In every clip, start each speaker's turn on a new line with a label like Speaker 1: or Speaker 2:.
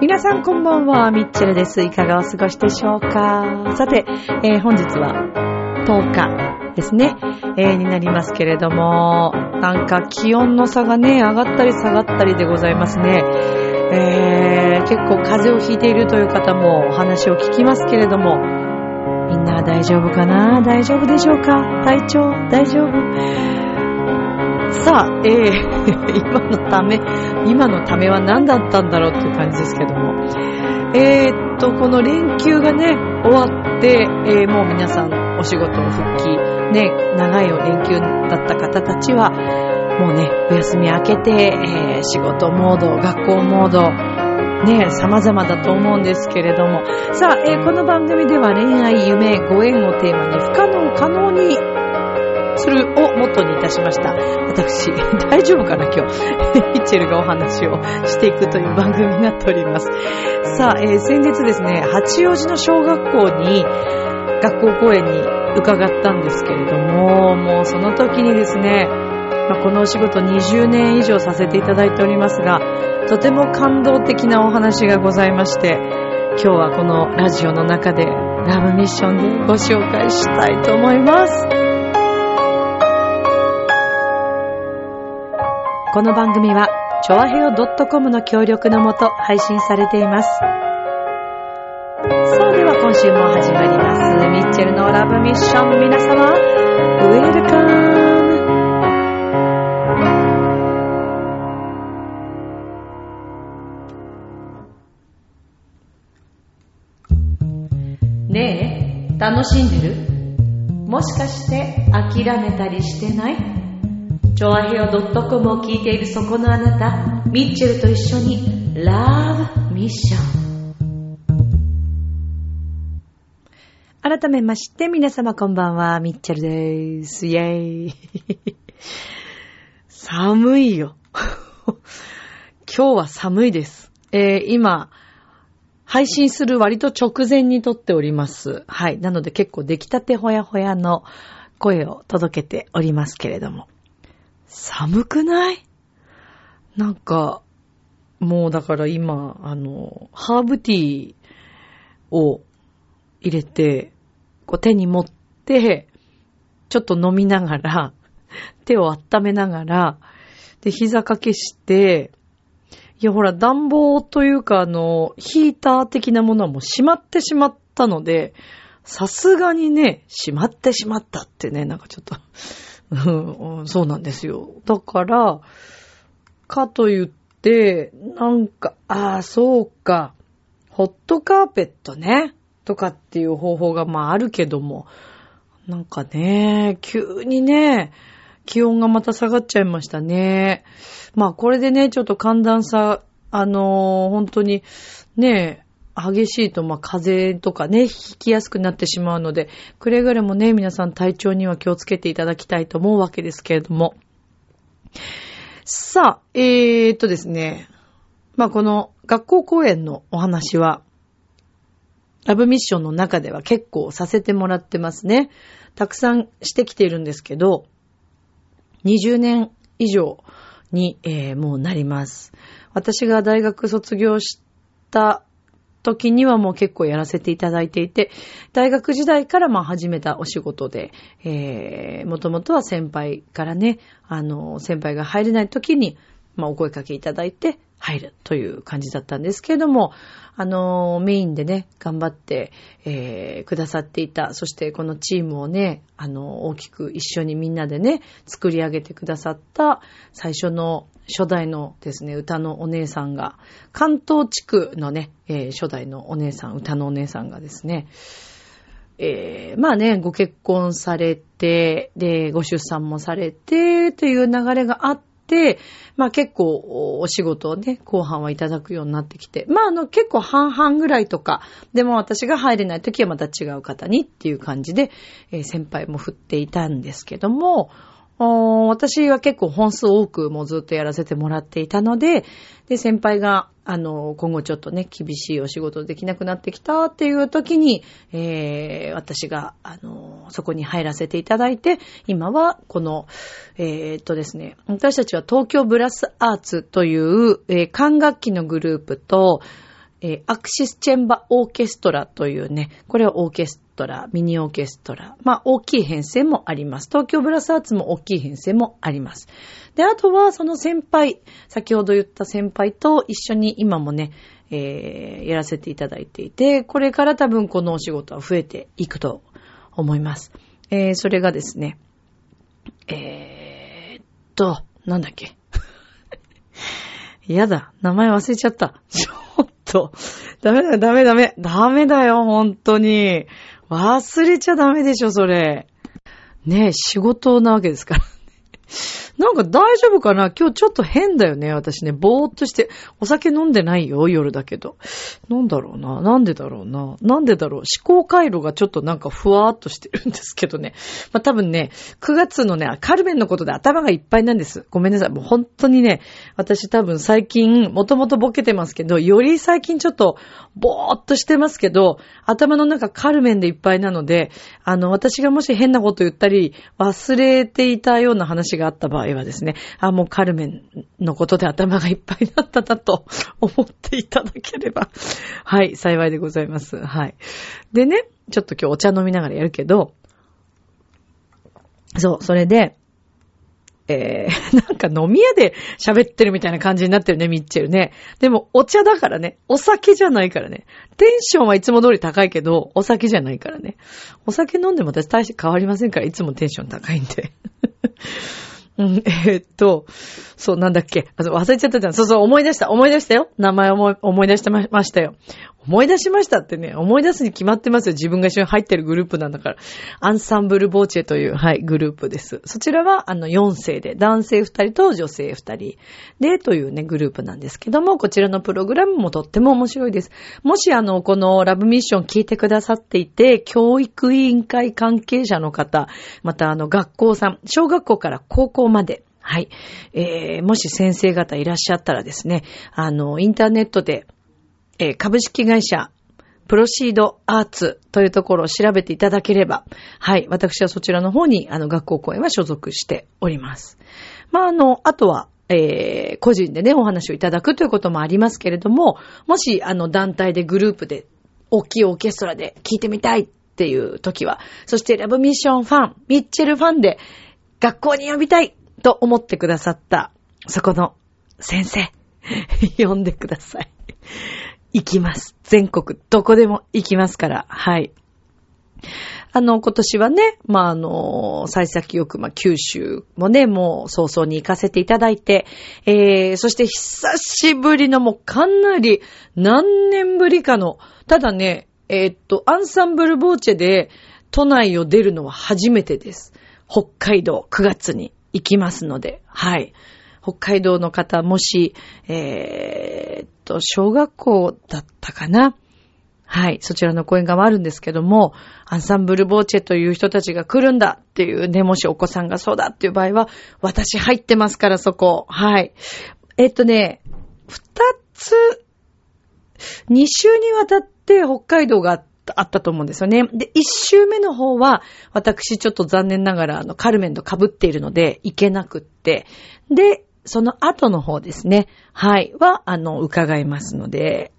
Speaker 1: 皆さんこんばんは、ミッチェルです。いかがお過ごしでしょうか？さて、えー本日は10日ですね、えーになりますけれども、なんか気温の差がね、上がったり下がったりでございますね。えー結構風邪をひいているという方もお話を聞きますけれども、みんな大丈夫かな？大丈夫でしょうか？体調？大丈夫？さあ、えー 今のため、今のためは何だったんだろうっていう感じですけども。えーっと、この連休がね、終わって、えーもう皆さんお仕事を復帰、ね、長いお連休だった方たちは、もうね、お休み明けて、えー仕事モード、学校モード、ね、様々だと思うんですけれども。さあ、えーこの番組では恋愛、夢、ご縁をテーマに不可能可能にするをモットーにいたしました。私、大丈夫かな今日。ミッチェルがお話をしていくという番組になっております。さあ、えー先日ですね、八王子の小学校に、学校公演に伺ったんですけれども、もうその時にですね、まあこのお仕事20年以上させていただいておりますが、とても感動的なお話がございまして、今日はこのラジオの中でラブミッションでご紹介したいと思います。この番組は、ちょわへよ .com の協力のもと配信されています。今週も始まります。ミッチェルのラブミッション。皆様、ウェルカムねえ、楽しんでる？もしかして諦めたりしてない？チョアヘオ .com を聞いているそこのあなた、ミッチェルと一緒に、ラブミッション。改めまして、皆様こんばんは、ミッチェルです。イェーイ。寒いよ。今日は寒いです。えー今、配信する割と直前に撮っております。はい。なので結構出来たてほやほやの声を届けておりますけれども。寒くない？なんか、もうだから今、あの、ハーブティーを入れて、こう手に持って、ちょっと飲みながら、手を温めながら、で、膝掛けして、いや、ほら、暖房というか、あの、ヒーター的なものはもう閉まってしまったので、さすがにね、閉まってしまったってね、なんかちょっと、そうなんですよ。だから、かと言って、なんか、ああ、そうか、ホットカーペットね、とかっていう方法がまああるけども、なんかね、急にね、気温がまた下がっちゃいましたね。まあこれでね、ちょっと寒暖差、あのー本当にね、激しいと、まあ風邪とかね、引きやすくなってしまうので、くれぐれもね、皆さん体調には気をつけていただきたいと思うわけですけれども。さあ、えーっとですね、まあこの学校公演のお話は、ラブミッションの中では結構させてもらってますね。たくさんしてきているんですけど、20年以上に、えーもうなります。私が大学卒業した時にはもう結構やらせていただいていて、大学時代からまあ始めたお仕事で、えー、もともとは先輩からね、あの、先輩が入れない時に、まあお声かけいただいて入るという感じだったんですけれども、あの、メインでね、頑張って、えー、くださっていた、そしてこのチームをね、あの、大きく一緒にみんなでね、作り上げてくださった最初の初代のですね、歌のお姉さんが、関東地区のね、えー初代のお姉さん、歌のお姉さんがですね、えーまあね、ご結婚されて、で、ご出産もされて、という流れがあって、まあ結構お仕事をね、後半はいただくようになってきて、まああの結構半々ぐらいとか、でも私が入れない時はまた違う方にっていう感じで、えー先輩も振っていたんですけども、私は結構本数多くもうずっとやらせてもらっていたので、で、先輩が、あの、今後ちょっとね、厳しいお仕事できなくなってきたっていう時に、えー、私が、あの、そこに入らせていただいて、今は、この、えー、っとですね、私たちは東京ブラスアーツという、えー、管楽器のグループと、えー、アクシスチェンバオーケストラというね、これはオーケストラ、ミニオーケストラ。まあ、大きい編成もあります。東京ブラスアーツも大きい編成もあります。で、あとはその先輩、先ほど言った先輩と一緒に今もね、えー、やらせていただいていて、これから多分このお仕事は増えていくと思います。えー、それがですね、えー、っと、なんだっけ。やだ、名前忘れちゃった。と。ダメだよ、ダメダメ。ダメだよ、本当に。忘れちゃダメでしょ、それ。ねえ、仕事なわけですから。なんか大丈夫かな？今日ちょっと変だよね、私ね。ぼーっとして。お酒飲んでないよ、夜だけど。なんだろうな？なんでだろうな？なんでだろう？思考回路がちょっとなんかふわーっとしてるんですけどね。まあ、多分ね、9月のね、カルメンのことで頭がいっぱいなんです。ごめんなさい。もう本当にね、私多分最近、もともとボケてますけど、より最近ちょっとぼーっとしてますけど、頭の中カルメンでいっぱいなので、あの、私がもし変なこと言ったり、忘れていたような話があった場合はですね、あ、もうカルメンのことで頭がいっぱいになったなと 思っていただければ、はい、幸いでございます。はい。でね、ちょっと今日お茶飲みながらやるけど、そう、それで、えー、なんか飲み屋で喋ってるみたいな感じになってるね、ミッチェルね。でも、お茶だからね。お酒じゃないからね。テンションはいつも通り高いけど、お酒じゃないからね。お酒飲んでも私大して変わりませんから、いつもテンション高いんで。うん、えー、っと、そう、なんだっけ。忘れちゃったじゃん。そうそう、思い出した。思い出したよ。名前思い、思い出してましたよ。思い出しましたってね、思い出すに決まってますよ。自分が一緒に入ってるグループなんだから。アンサンブルボーチェという、はい、グループです。そちらは、あの、4世で、男性2人と女性2人で、というね、グループなんですけども、こちらのプログラムもとっても面白いです。もし、あの、このラブミッション聞いてくださっていて、教育委員会関係者の方、また、あの、学校さん、小学校から高校まで、はい。えー、もし先生方いらっしゃったらですね、あの、インターネットで、えー、株式会社、プロシードアーツというところを調べていただければ、はい、私はそちらの方に、あの、学校公演は所属しております。まあ、あの、あとは、えー、個人でね、お話をいただくということもありますけれども、もし、あの、団体でグループで、大きいオーケストラで聴いてみたいっていう時は、そしてラブミッションファン、ミッチェルファンで、学校に呼びたいと思ってくださった、そこの先生、呼んでください。行きます。全国、どこでも行きますから、はい。あの、今年はね、まあ、あの、幸先よく、まあ、九州もね、もう早々に行かせていただいて、えー、そして久しぶりのもうかなり何年ぶりかの、ただね、えー、っと、アンサンブルボーチェで都内を出るのは初めてです。北海道9月に行きますので、はい。北海道の方、もし、えー、っと、小学校だったかな？はい。そちらの講演があるんですけども、アンサンブルボーチェという人たちが来るんだっていうね、もしお子さんがそうだっていう場合は、私入ってますから、そこ。はい。えっとね、二つ、二週にわたって北海道がああったと思うんですよね。で、一周目の方は、私ちょっと残念ながら、あの、カルメンと被っているので、行けなくって。で、その後の方ですね。はい。は、あの、伺いますので、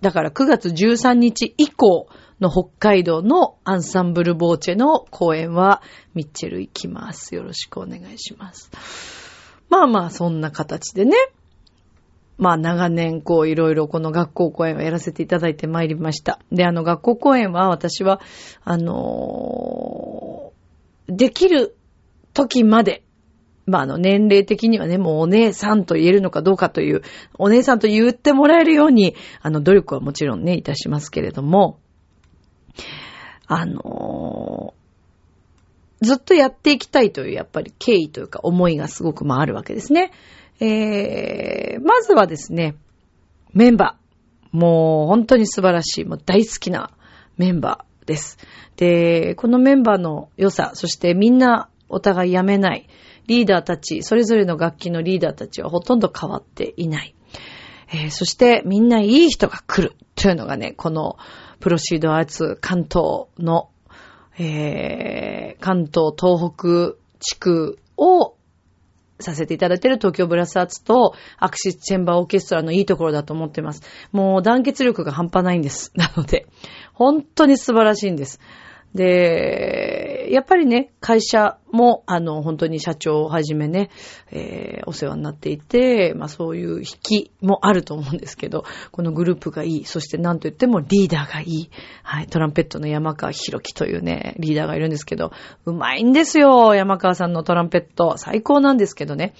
Speaker 1: だから9月13日以降の北海道のアンサンブルボーチェの公演は、ミッチェル行きます。よろしくお願いします。まあまあ、そんな形でね。まあ長年こういろいろこの学校公演をやらせていただいてまいりました。で、あの学校公演は私は、あのー、できる時までまあ、あの、年齢的にはね、もうお姉さんと言えるのかどうかという、お姉さんと言ってもらえるように、あの、努力はもちろんね、いたしますけれども、あのー、ずっとやっていきたいという、やっぱり経緯というか思いがすごくまああるわけですね。えー、まずはですね、メンバー。もう本当に素晴らしい、もう大好きなメンバーです。で、このメンバーの良さ、そしてみんなお互いやめない、リーダーたち、それぞれの楽器のリーダーたちはほとんど変わっていない。えー、そしてみんないい人が来るというのがね、このプロシードアーツ関東の、えー、関東東北地区をさせていただいている東京ブラスアーツとアクシスチェンバーオーケストラのいいところだと思っています。もう団結力が半端ないんです。なので、本当に素晴らしいんです。で、やっぱりね、会社も、あの、本当に社長をはじめね、えー、お世話になっていて、まあそういう引きもあると思うんですけど、このグループがいい、そして何と言ってもリーダーがいい、はい、トランペットの山川博樹というね、リーダーがいるんですけど、うまいんですよ、山川さんのトランペット。最高なんですけどね。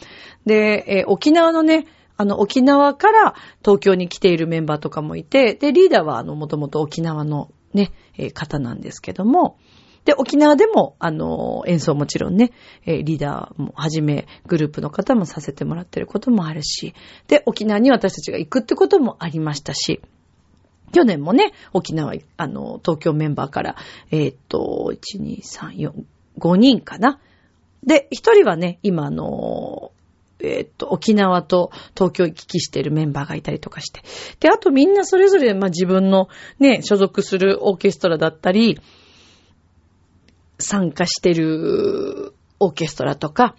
Speaker 1: で、えー、沖縄のね、あの、沖縄から東京に来ているメンバーとかもいて、で、リーダーは、あの、もともと沖縄のね、えー、方なんですけども、で、沖縄でも、あの、演奏もちろんね、え、リーダーもはじめ、グループの方もさせてもらってることもあるし、で、沖縄に私たちが行くってこともありましたし、去年もね、沖縄、あの、東京メンバーから、えー、っと、1、2、3、4、5人かな。で、1人はね、今、あの、えっと、沖縄と東京行き来しているメンバーがいたりとかして。で、あとみんなそれぞれ、まあ、自分のね、所属するオーケストラだったり、参加してるオーケストラとか、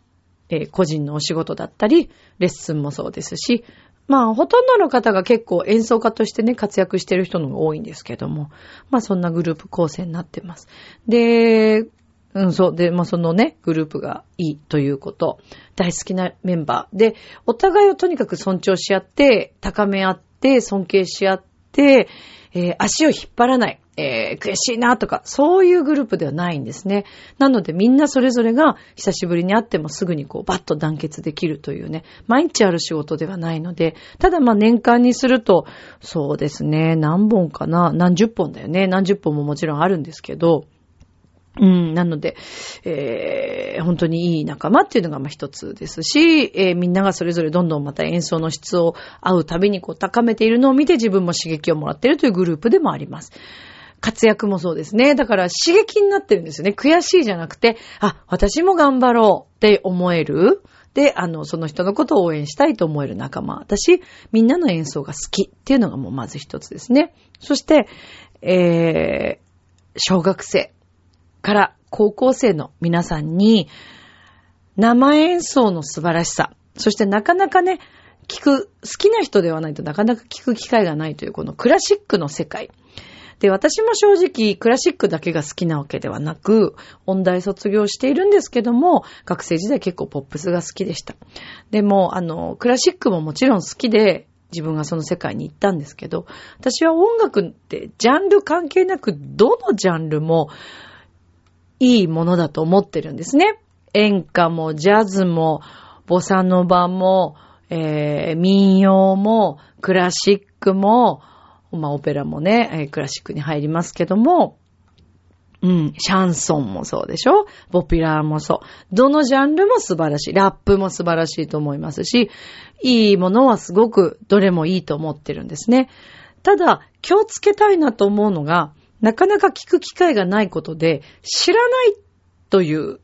Speaker 1: えー、個人のお仕事だったり、レッスンもそうですし、まあ、ほとんどの方が結構演奏家としてね、活躍してる人のが多いんですけども、まあそんなグループ構成になってます。で、うん、そう。で、まあ、そのね、グループがいいということ。大好きなメンバー。で、お互いをとにかく尊重し合って、高め合って、尊敬し合って、えー、足を引っ張らない。えー、悔しいなとか、そういうグループではないんですね。なのでみんなそれぞれが久しぶりに会ってもすぐにこうバッと団結できるというね、毎日ある仕事ではないので、ただまあ年間にすると、そうですね、何本かな、何十本だよね、何十本ももちろんあるんですけど、うん、なので、えー、本当にいい仲間っていうのがまあ一つですし、えー、みんながそれぞれどんどんまた演奏の質を合うたびにこう高めているのを見て自分も刺激をもらっているというグループでもあります。活躍もそうですね。だから刺激になってるんですよね。悔しいじゃなくて、あ、私も頑張ろうって思える。で、あの、その人のことを応援したいと思える仲間。私、みんなの演奏が好きっていうのがもうまず一つですね。そして、えー、小学生。から高校生の皆さんに生演奏の素晴らしさ、そしてなかなかね、聞く、好きな人ではないとなかなか聞く機会がないというこのクラシックの世界。で、私も正直クラシックだけが好きなわけではなく、音大卒業しているんですけども、学生時代結構ポップスが好きでした。でも、あの、クラシックももちろん好きで、自分がその世界に行ったんですけど、私は音楽ってジャンル関係なく、どのジャンルもいいものだと思ってるんですね。演歌もジャズもボサノバも、えー、民謡もクラシックも、まあオペラもね、えー、クラシックに入りますけども、うん、シャンソンもそうでしょ？ポピュラーもそう。どのジャンルも素晴らしい。ラップも素晴らしいと思いますし、いいものはすごくどれもいいと思ってるんですね。ただ、気をつけたいなと思うのが、なかなか聞く機会がないことで、知らないという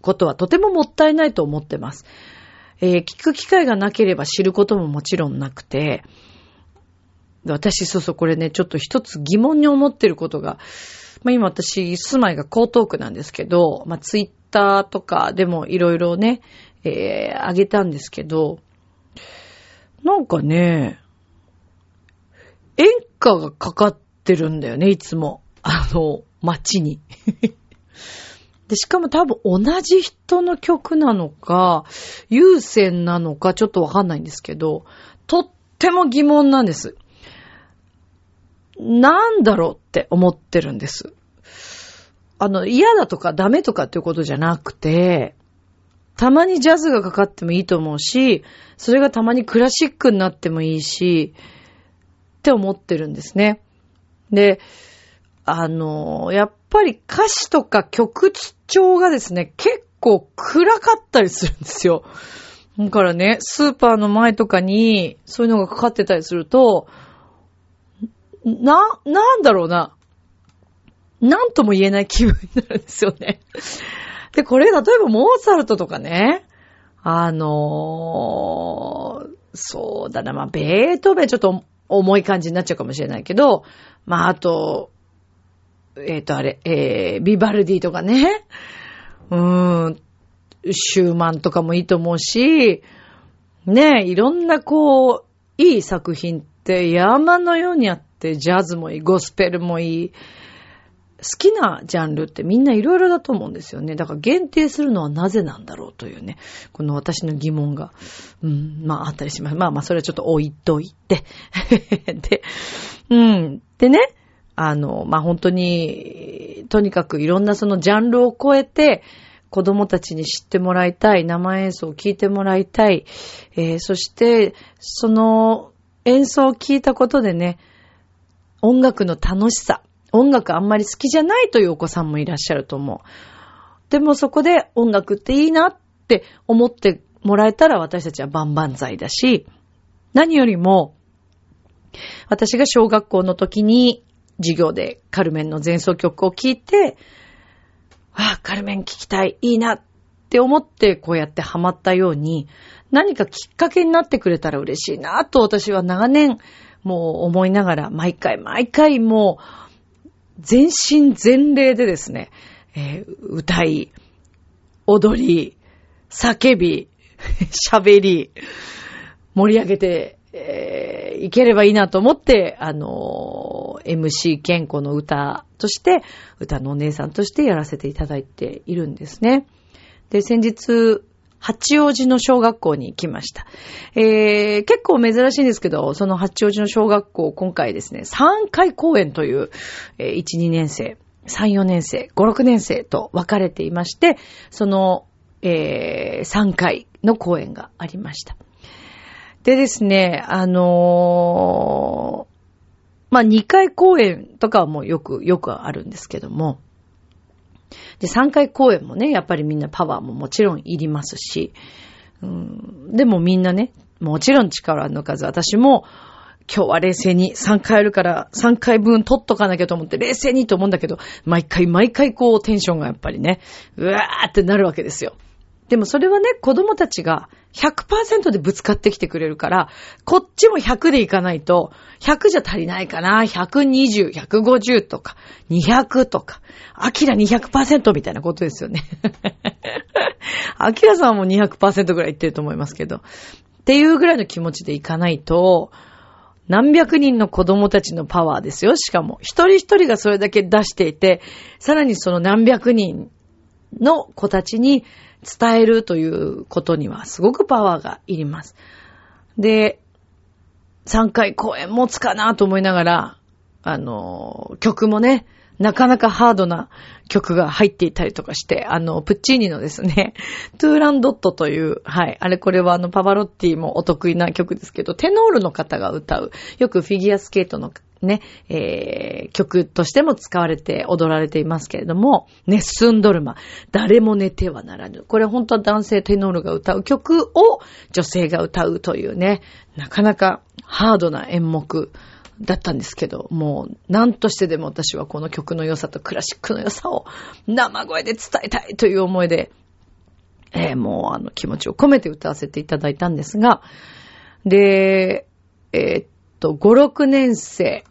Speaker 1: ことはとてももったいないと思ってます。えー、聞く機会がなければ知ることももちろんなくて、私、そうそう、これね、ちょっと一つ疑問に思ってることが、まあ今私、住まいが江東区なんですけど、まあツイッターとかでもいろいろね、えー、あげたんですけど、なんかね、演歌がかかっってるんだよね、いつも。あの、街に。で、しかも多分同じ人の曲なのか、優先なのかちょっとわかんないんですけど、とっても疑問なんです。なんだろうって思ってるんです。あの、嫌だとかダメとかっていうことじゃなくて、たまにジャズがかかってもいいと思うし、それがたまにクラシックになってもいいし、って思ってるんですね。で、あの、やっぱり歌詞とか曲調がですね、結構暗かったりするんですよ。だからね、スーパーの前とかに、そういうのがかかってたりすると、な、なんだろうな。なんとも言えない気分になるんですよね。で、これ、例えばモーツァルトとかね、あのー、そうだな、まあ、ベートーベンちょっと重い感じになっちゃうかもしれないけど、まあ、あと、えっ、ー、と、あれ、えー、ビバルディとかね、うーん、シューマンとかもいいと思うし、ねいろんなこう、いい作品って山のようにあって、ジャズもいい、ゴスペルもいい、好きなジャンルってみんないろいろだと思うんですよね。だから限定するのはなぜなんだろうというね、この私の疑問が、うん、まああったりします。まあまあそれはちょっと置いといて。で、うん。でね、あの、まあ本当に、とにかくいろんなそのジャンルを超えて、子供たちに知ってもらいたい、生演奏を聴いてもらいたい、えー、そして、その演奏を聴いたことでね、音楽の楽しさ、音楽あんまり好きじゃないというお子さんもいらっしゃると思う。でもそこで音楽っていいなって思ってもらえたら私たちは万々歳だし、何よりも、私が小学校の時に授業でカルメンの前奏曲を聴いて、ああ、カルメン聴きたい、いいなって思ってこうやってハマったように、何かきっかけになってくれたら嬉しいなと私は長年もう思いながら毎回毎回もう全身全霊でですね、えー、歌い、踊り、叫び、喋り、盛り上げて、えー、いければいいなと思って、あのー、MC 健康の歌として、歌のお姉さんとしてやらせていただいているんですね。で、先日、八王子の小学校に来ました。えー、結構珍しいんですけど、その八王子の小学校、今回ですね、3回公演という、えー、1、2年生、3、4年生、5、6年生と分かれていまして、その、えー、3回の公演がありました。でですね、あのー、まあ、2回公演とかはもうよく、よくあるんですけども、で、3回公演もね、やっぱりみんなパワーももちろんいりますし、うん、でもみんなね、もちろん力抜かず、私も、今日は冷静に3回あるから3回分取っとかなきゃと思って冷静にと思うんだけど、毎回毎回こうテンションがやっぱりね、うわーってなるわけですよ。でもそれはね、子供たちが100%でぶつかってきてくれるから、こっちも100でいかないと、100じゃ足りないかな、120、150とか、200とか、アキラ200%みたいなことですよね。アキラさんも200%ぐらい言ってると思いますけど。っていうぐらいの気持ちでいかないと、何百人の子供たちのパワーですよ。しかも、一人一人がそれだけ出していて、さらにその何百人の子たちに伝えるということにはすごくパワーがいります。で、3回公演持つかなと思いながら、あの、曲もね、なかなかハードな曲が入っていたりとかして、あの、プッチーニのですね、トゥーランドットという、はい、あれこれはあの、パバロッティもお得意な曲ですけど、テノールの方が歌う、よくフィギュアスケートのね、えー、曲としても使われて踊られていますけれども、ネッスンドルマ、誰も寝てはならぬ。これ本当は男性テノールが歌う曲を女性が歌うというね、なかなかハードな演目だったんですけど、もう何としてでも私はこの曲の良さとクラシックの良さを生声で伝えたいという思いで、えー、もうあの気持ちを込めて歌わせていただいたんですが、で、えー、と、5、6年生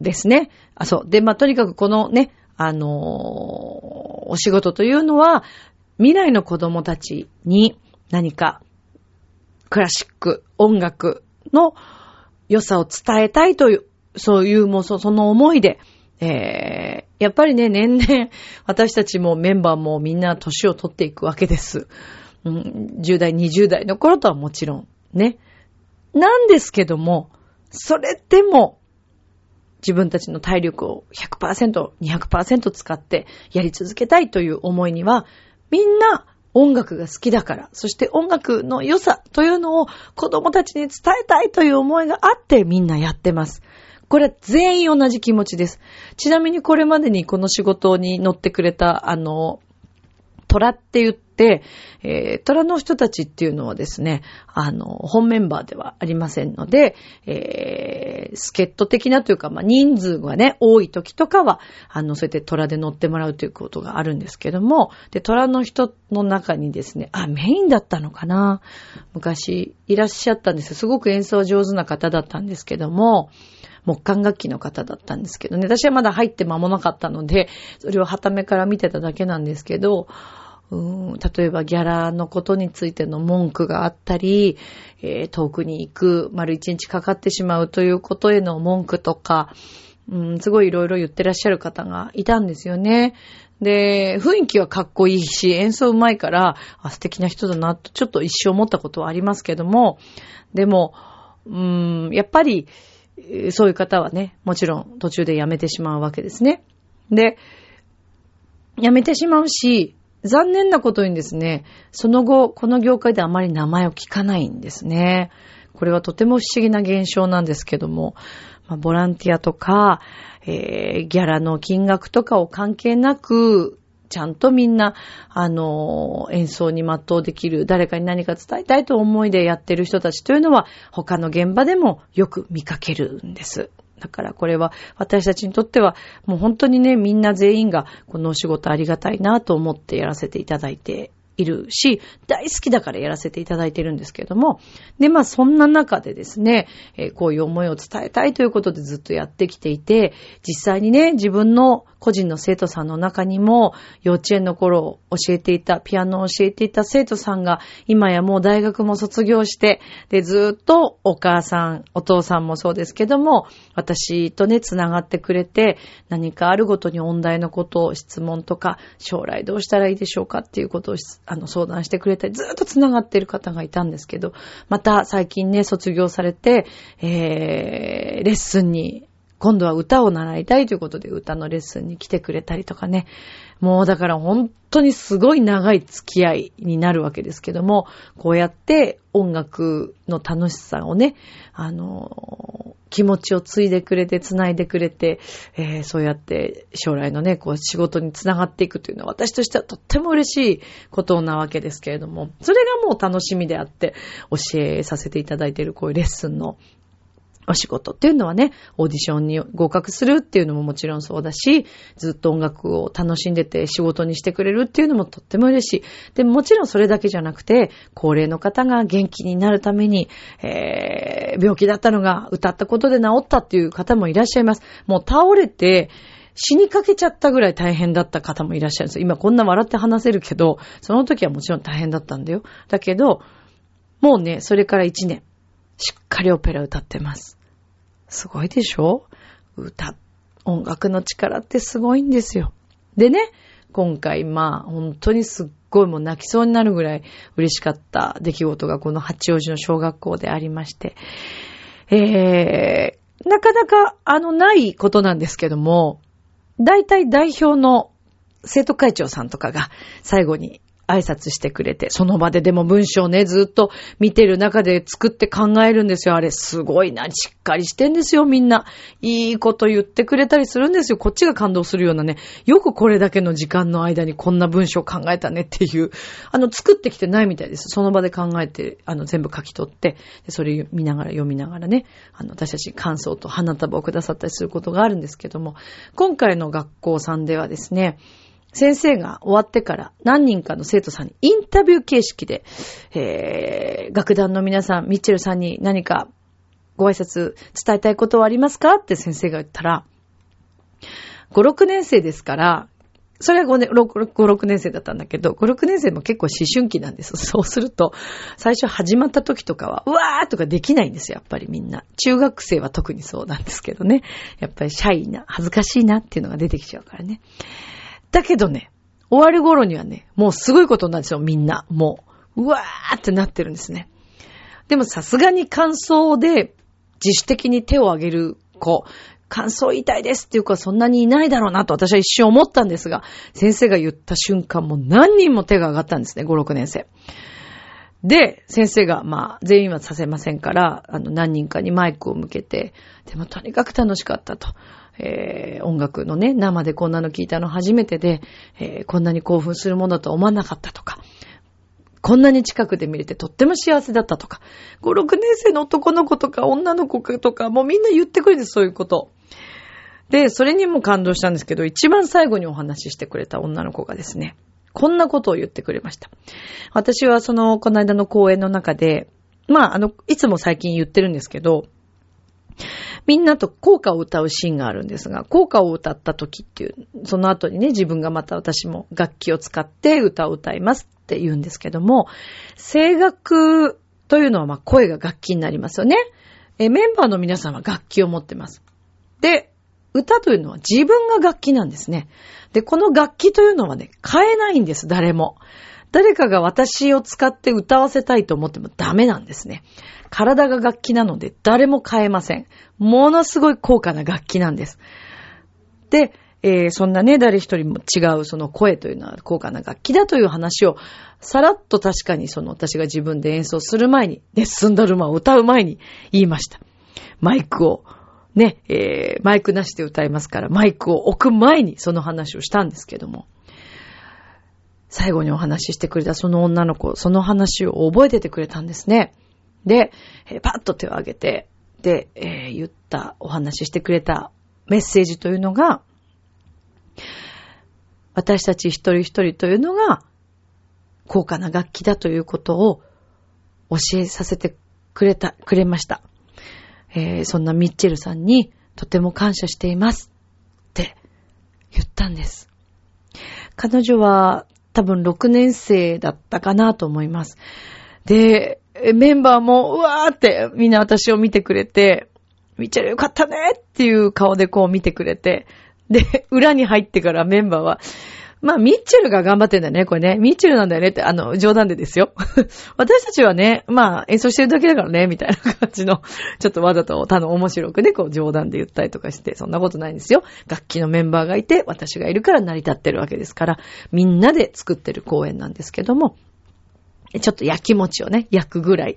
Speaker 1: ですね。あ、そう。で、まあ、とにかくこのね、あのー、お仕事というのは、未来の子供たちに何かクラシック、音楽の良さを伝えたいという、そういうもうその思いで、えー、やっぱりね、年々私たちもメンバーもみんな年を取っていくわけです。うん、10代、20代の頃とはもちろんね。なんですけども、それでも自分たちの体力を100%、200%使ってやり続けたいという思いには、みんな音楽が好きだから、そして音楽の良さというのを子供たちに伝えたいという思いがあってみんなやってます。これは全員同じ気持ちです。ちなみにこれまでにこの仕事に乗ってくれた、あの、虎って言って、えー、虎の人たちっていうのはですね、あの、本メンバーではありませんので、えー、助っ人的なというか、まあ、人数がね、多い時とかは、あの、そうやって虎で乗ってもらうということがあるんですけども、で、虎の人の中にですね、あ、メインだったのかな昔いらっしゃったんですよ。すごく演奏上手な方だったんですけども、木管楽器の方だったんですけどね。私はまだ入って間もなかったので、それを旗目から見てただけなんですけど、うん例えばギャラのことについての文句があったり、えー、遠くに行く、丸一日かかってしまうということへの文句とか、うん、すごいいろいろ言ってらっしゃる方がいたんですよね。で、雰囲気はかっこいいし、演奏うまいから、あ、素敵な人だな、とちょっと一生思ったことはありますけども、でも、うん、やっぱり、そういう方はね、もちろん途中で辞めてしまうわけですね。で、辞めてしまうし、残念なことにですね、その後、この業界であまり名前を聞かないんですね。これはとても不思議な現象なんですけども、まあ、ボランティアとか、えー、ギャラの金額とかを関係なく、ちゃんとみんな、あの、演奏に全うできる、誰かに何か伝えたいと思いでやってる人たちというのは、他の現場でもよく見かけるんです。だからこれは私たちにとってはもう本当にね、みんな全員がこのお仕事ありがたいなと思ってやらせていただいているし、大好きだからやらせていただいてるんですけども、で、まあそんな中でですね、えー、こういう思いを伝えたいということでずっとやってきていて、実際にね、自分の個人の生徒さんの中にも、幼稚園の頃教えていた、ピアノを教えていた生徒さんが、今やもう大学も卒業して、で、ずっとお母さん、お父さんもそうですけども、私とね、つながってくれて、何かあるごとに音大のことを質問とか、将来どうしたらいいでしょうかっていうことをあの相談してくれたり、ずっと繋がっている方がいたんですけど、また最近ね、卒業されて、えー、レッスンに今度は歌を習いたいということで歌のレッスンに来てくれたりとかね。もうだから本当にすごい長い付き合いになるわけですけども、こうやって音楽の楽しさをね、あの、気持ちを継いでくれて、繋いでくれて、えー、そうやって将来のね、こう仕事に繋がっていくというのは私としてはとっても嬉しいことなわけですけれども、それがもう楽しみであって教えさせていただいているこういうレッスンのお仕事っていうのはね、オーディションに合格するっていうのももちろんそうだし、ずっと音楽を楽しんでて仕事にしてくれるっていうのもとっても嬉しい。でももちろんそれだけじゃなくて、高齢の方が元気になるために、えー、病気だったのが歌ったことで治ったっていう方もいらっしゃいます。もう倒れて、死にかけちゃったぐらい大変だった方もいらっしゃるんですよ。今こんな笑って話せるけど、その時はもちろん大変だったんだよ。だけど、もうね、それから1年、しっかりオペラ歌ってます。すごいでしょ？歌、音楽の力ってすごいんですよ。でね、今回まあ本当にすっごいもう泣きそうになるぐらい嬉しかった出来事がこの八王子の小学校でありまして、えー、なかなかあのないことなんですけども、大体代表の生徒会長さんとかが最後に挨拶してくれて、その場ででも文章ね、ずっと見てる中で作って考えるんですよ。あれ、すごいな、しっかりしてんですよ、みんな。いいこと言ってくれたりするんですよ。こっちが感動するようなね。よくこれだけの時間の間にこんな文章考えたねっていう、あの、作ってきてないみたいです。その場で考えて、あの、全部書き取って、それ見ながら読みながらね、あの、私たち感想と花束をくださったりすることがあるんですけども、今回の学校さんではですね、先生が終わってから何人かの生徒さんにインタビュー形式で、えー、楽団の皆さん、ミッチェルさんに何かご挨拶伝えたいことはありますか？って先生が言ったら、5、6年生ですから、それは5年、6、5、6年生だったんだけど、5、6年生も結構思春期なんです。そうすると、最初始まった時とかは、うわーとかできないんですよ、やっぱりみんな。中学生は特にそうなんですけどね。やっぱりシャイな、恥ずかしいなっていうのが出てきちゃうからね。だけどね、終わる頃にはね、もうすごいことなんですよ、みんな。もう、うわーってなってるんですね。でもさすがに感想で自主的に手を挙げる子、感想言いたいですっていう子はそんなにいないだろうなと私は一瞬思ったんですが、先生が言った瞬間もう何人も手が上がったんですね、5、6年生。で、先生が、まあ、全員はさせませんから、あの、何人かにマイクを向けて、でもとにかく楽しかったと。えー、音楽のね、生でこんなの聞いたの初めてで、えー、こんなに興奮するものだと思わなかったとか、こんなに近くで見れてとっても幸せだったとか、5、6年生の男の子とか女の子とか、もうみんな言ってくれてそういうこと。で、それにも感動したんですけど、一番最後にお話ししてくれた女の子がですね、こんなことを言ってくれました。私はその、この間の講演の中で、まあ、あの、いつも最近言ってるんですけど、みんなと効果を歌うシーンがあるんですが、効果を歌った時っていう、その後にね、自分がまた私も楽器を使って歌を歌いますって言うんですけども、声楽というのはまあ声が楽器になりますよね。えメンバーの皆さんは楽器を持ってます。で、歌というのは自分が楽器なんですね。で、この楽器というのはね、変えないんです、誰も。誰かが私を使って歌わせたいと思ってもダメなんですね。体が楽器なので誰も変えません。ものすごい高価な楽器なんです。で、えー、そんなね、誰一人も違うその声というのは高価な楽器だという話を、さらっと確かにその私が自分で演奏する前に、ね、スンダルマを歌う前に言いました。マイクをね、えー、マイクなしで歌いますから、マイクを置く前にその話をしたんですけども、最後にお話ししてくれたその女の子、その話を覚えててくれたんですね。で、えー、パッと手を挙げて、で、えー、言った、お話ししてくれたメッセージというのが、私たち一人一人というのが、高価な楽器だということを教えさせてくれた、くれました。えー、そんなミッチェルさんにとても感謝していますって言ったんです。彼女は多分6年生だったかなと思います。で、メンバーもうわーってみんな私を見てくれて、ミッチェルよかったねっていう顔でこう見てくれて、で、裏に入ってからメンバーは、まあ、ミッチェルが頑張ってんだよね、これね。ミッチェルなんだよねって、あの、冗談でですよ。私たちはね、まあ、演奏してるだけだからね、みたいな感じの、ちょっとわざと、たの面白くね、こう、冗談で言ったりとかして、そんなことないんですよ。楽器のメンバーがいて、私がいるから成り立ってるわけですから、みんなで作ってる公演なんですけども、ちょっと焼き餅をね、焼くぐらい、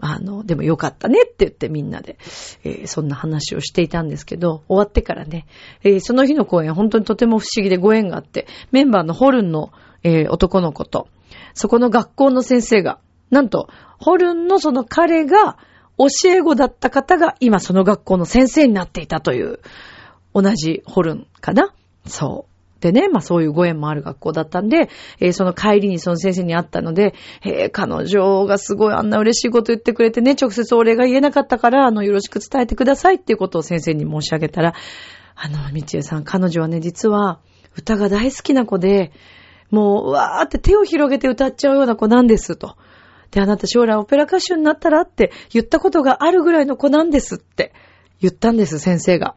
Speaker 1: あの、でもよかったねって言ってみんなで、えー、そんな話をしていたんですけど、終わってからね、えー、その日の公演本当にとても不思議でご縁があって、メンバーのホルンの、えー、男の子と、そこの学校の先生が、なんと、ホルンのその彼が教え子だった方が今その学校の先生になっていたという、同じホルンかなそう。でね、まあそういうご縁もある学校だったんで、えー、その帰りにその先生に会ったので、えー、彼女がすごいあんな嬉しいこと言ってくれてね、直接お礼が言えなかったから、あの、よろしく伝えてくださいっていうことを先生に申し上げたら、あの、みちえさん、彼女はね、実は歌が大好きな子で、もう、うわーって手を広げて歌っちゃうような子なんですと。で、あなた将来オペラ歌手になったらって言ったことがあるぐらいの子なんですって言ったんです、先生が。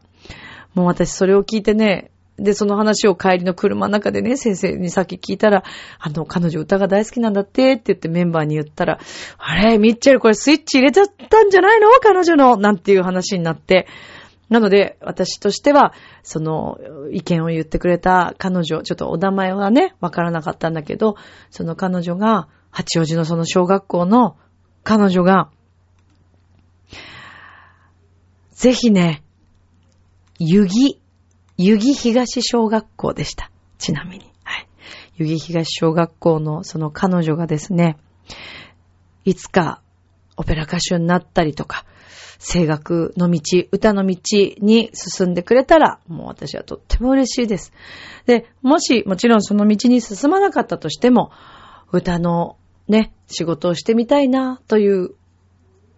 Speaker 1: もう私それを聞いてね、で、その話を帰りの車の中でね、先生にさっき聞いたら、あの、彼女歌が大好きなんだってって言ってメンバーに言ったら、あれ、ミッチェルこれスイッチ入れちゃったんじゃないの？彼女のなんていう話になって、なので、私としては、その、意見を言ってくれた彼女、ちょっとお名前はね、わからなかったんだけど、その彼女が、八王子のその小学校の彼女が、ぜひね、湯木湯木東小学校でした。ちなみに。はい。湯木東小学校のその彼女がですね、いつかオペラ歌手になったりとか、声楽の道、歌の道に進んでくれたら、もう私はとっても嬉しいです。で、もし、もちろんその道に進まなかったとしても、歌のね、仕事をしてみたいなという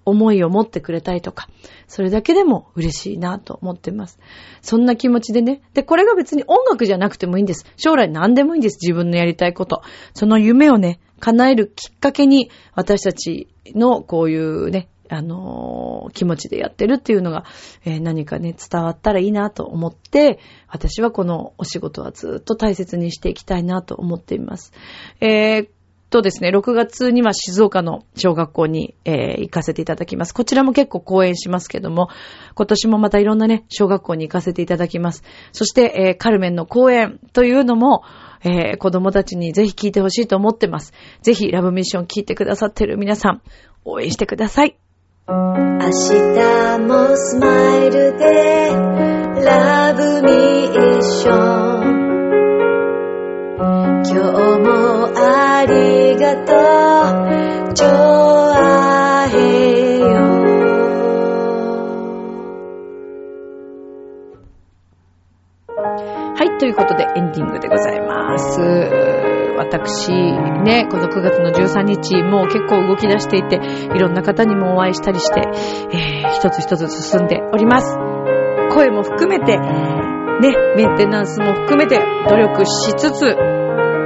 Speaker 1: 思いを持ってくれたりとか、それだけでも嬉しいなと思ってます。そんな気持ちでね。で、これが別に音楽じゃなくてもいいんです。将来何でもいいんです。自分のやりたいこと。その夢をね、叶えるきっかけに、私たちのこういうね、あのー、気持ちでやってるっていうのが、えー、何かね、伝わったらいいなと思って、私はこのお仕事はずっと大切にしていきたいなと思っています。えーとですね、6月には静岡の小学校に、えー、行かせていただきます。こちらも結構講演しますけども、今年もまたいろんなね、小学校に行かせていただきます。そして、えー、カルメンの講演というのも、えー、子供たちにぜひ聞いてほしいと思ってます。ぜひ、ラブミッション聞いてくださってる皆さん、応援してください。
Speaker 2: 明日もスマイルでラブミーション今日もありがとうちょあへよ
Speaker 1: はい、ということでエンディングでございます。私、ね、この9月の13日、もう結構動き出していて、いろんな方にもお会いしたりして、えー、一つ一つ進んでおります。声も含めて、ね、メンテナンスも含めて努力しつつ、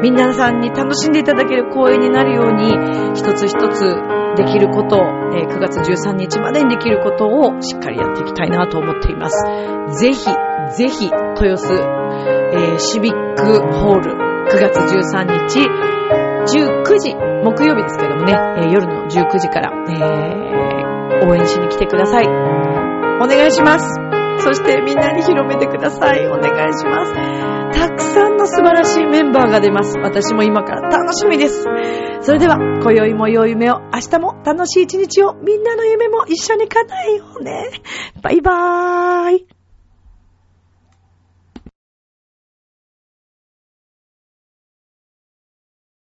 Speaker 1: 皆さんに楽しんでいただける公演になるように、一つ一つできることを、え9月13日までにできることをしっかりやっていきたいなと思っています。ぜひ、ぜひ、豊洲、えーシビックホール9月13日19時、木曜日ですけどもね、えー夜の19時から、えー応援しに来てください。お願いします。そしてみんなに広めてください。お願いします。たくさんの素晴らしいメンバーが出ます。私も今から楽しみです。それでは、今宵も良い夢を、明日も楽しい一日を、みんなの夢も一緒に叶えようね。バイバーイ。